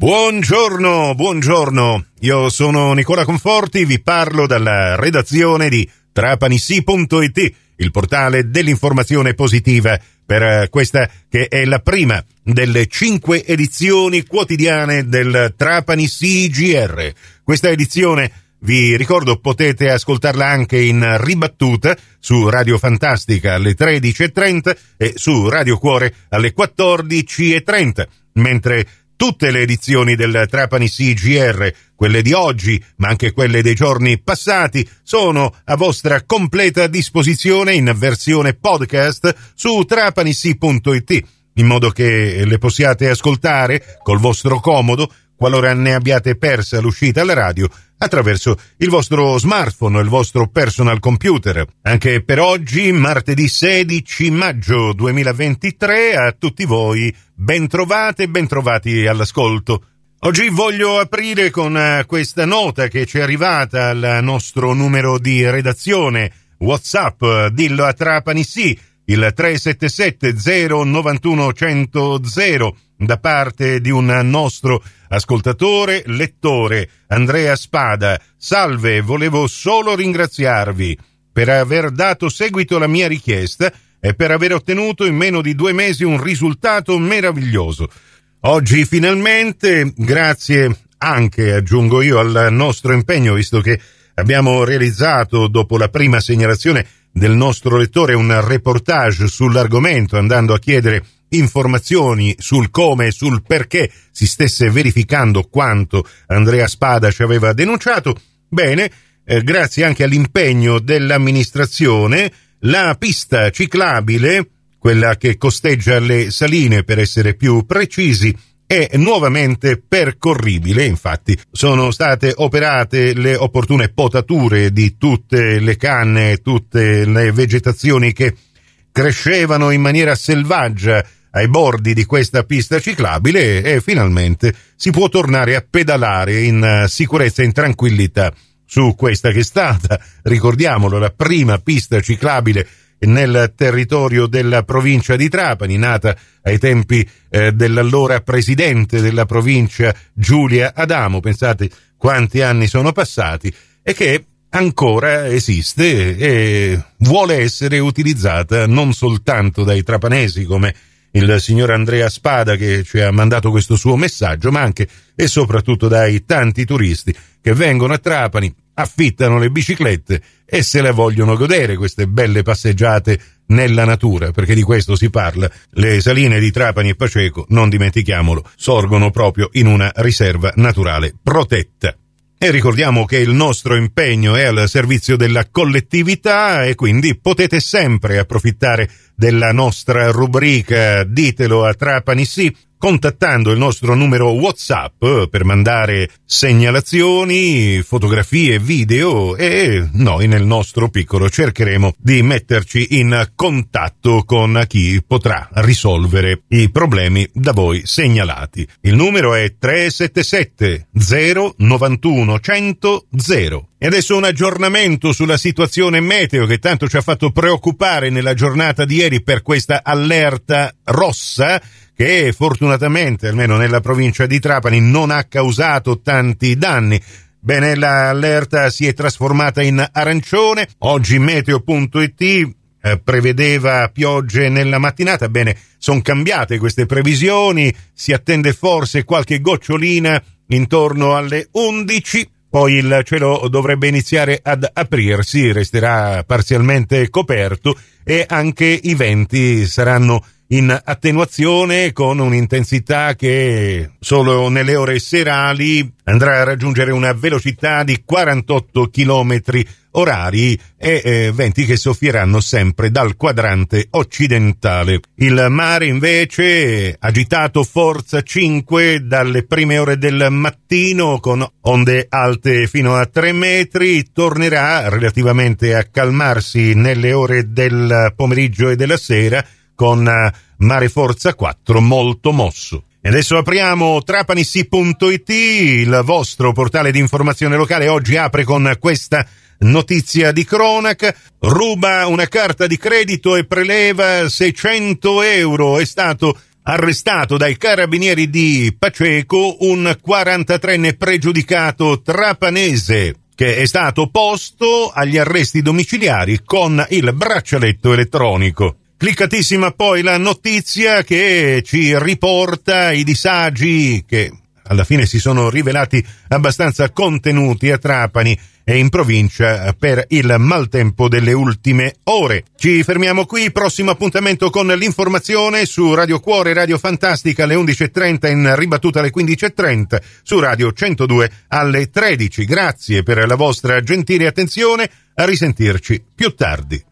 Buongiorno, buongiorno. Io sono Nicola Conforti, vi parlo dalla redazione di trapanissi.it, il portale dell'informazione positiva per questa che è la prima delle cinque edizioni quotidiane del Trapani CGR. Questa edizione vi ricordo potete ascoltarla anche in ribattuta su Radio Fantastica alle 13.30 e su Radio Cuore alle 14.30, mentre tutte le edizioni del Trapani CGR, quelle di oggi, ma anche quelle dei giorni passati, sono a vostra completa disposizione in versione podcast su trapanisi.it, in modo che le possiate ascoltare col vostro comodo qualora ne abbiate persa l'uscita alla radio attraverso il vostro smartphone il vostro personal computer. Anche per oggi, martedì 16 maggio 2023, a tutti voi ben trovate e ben trovati all'ascolto. Oggi voglio aprire con eh, questa nota che ci è arrivata al nostro numero di redazione WhatsApp, dillo a Trapani sì, il 377 091 100 da parte di un nostro ascoltatore, lettore, Andrea Spada. Salve, volevo solo ringraziarvi per aver dato seguito alla mia richiesta e per aver ottenuto in meno di due mesi un risultato meraviglioso. Oggi finalmente, grazie anche, aggiungo io, al nostro impegno, visto che abbiamo realizzato dopo la prima segnalazione del nostro lettore un reportage sull'argomento, andando a chiedere informazioni sul come e sul perché si stesse verificando quanto Andrea Spada ci aveva denunciato. Bene, eh, grazie anche all'impegno dell'amministrazione, la pista ciclabile, quella che costeggia le saline per essere più precisi, è nuovamente percorribile. Infatti sono state operate le opportune potature di tutte le canne, tutte le vegetazioni che crescevano in maniera selvaggia ai bordi di questa pista ciclabile e finalmente si può tornare a pedalare in eh, sicurezza e in tranquillità su questa che è stata, ricordiamolo, la prima pista ciclabile nel territorio della provincia di Trapani, nata ai tempi eh, dell'allora presidente della provincia Giulia Adamo, pensate quanti anni sono passati, e che ancora esiste e vuole essere utilizzata non soltanto dai trapanesi come il signor Andrea Spada che ci ha mandato questo suo messaggio, ma anche e soprattutto dai tanti turisti che vengono a Trapani, affittano le biciclette e se le vogliono godere queste belle passeggiate nella natura, perché di questo si parla. Le saline di Trapani e Paceco, non dimentichiamolo, sorgono proprio in una riserva naturale protetta. E ricordiamo che il nostro impegno è al servizio della collettività e quindi potete sempre approfittare della nostra rubrica. Ditelo a Trapani sì contattando il nostro numero WhatsApp per mandare segnalazioni, fotografie, video e noi nel nostro piccolo cercheremo di metterci in contatto con chi potrà risolvere i problemi da voi segnalati. Il numero è 377 091 100 0. E adesso un aggiornamento sulla situazione meteo che tanto ci ha fatto preoccupare nella giornata di ieri per questa allerta rossa che fortunatamente, almeno nella provincia di Trapani, non ha causato tanti danni. Bene, l'allerta si è trasformata in arancione. Oggi meteo.it eh, prevedeva piogge nella mattinata. Bene, sono cambiate queste previsioni. Si attende forse qualche gocciolina intorno alle 11. Poi il cielo dovrebbe iniziare ad aprirsi, resterà parzialmente coperto e anche i venti saranno in attenuazione con un'intensità che solo nelle ore serali andrà a raggiungere una velocità di 48 km orari e eh, venti che soffieranno sempre dal quadrante occidentale. Il mare invece agitato forza 5 dalle prime ore del mattino con onde alte fino a 3 metri, tornerà relativamente a calmarsi nelle ore del pomeriggio e della sera con eh, Mare Forza 4 molto mosso. E adesso apriamo trapanissi.it, il vostro portale di informazione locale. Oggi apre con questa notizia di cronaca. Ruba una carta di credito e preleva 600 euro. È stato arrestato dai carabinieri di Paceco un 43enne pregiudicato trapanese che è stato posto agli arresti domiciliari con il braccialetto elettronico. Cliccatissima poi la notizia che ci riporta i disagi che alla fine si sono rivelati abbastanza contenuti a Trapani e in provincia per il maltempo delle ultime ore. Ci fermiamo qui, prossimo appuntamento con l'informazione su Radio Cuore, Radio Fantastica alle 11.30 in ribattuta alle 15.30, su Radio 102 alle 13. Grazie per la vostra gentile attenzione, a risentirci più tardi.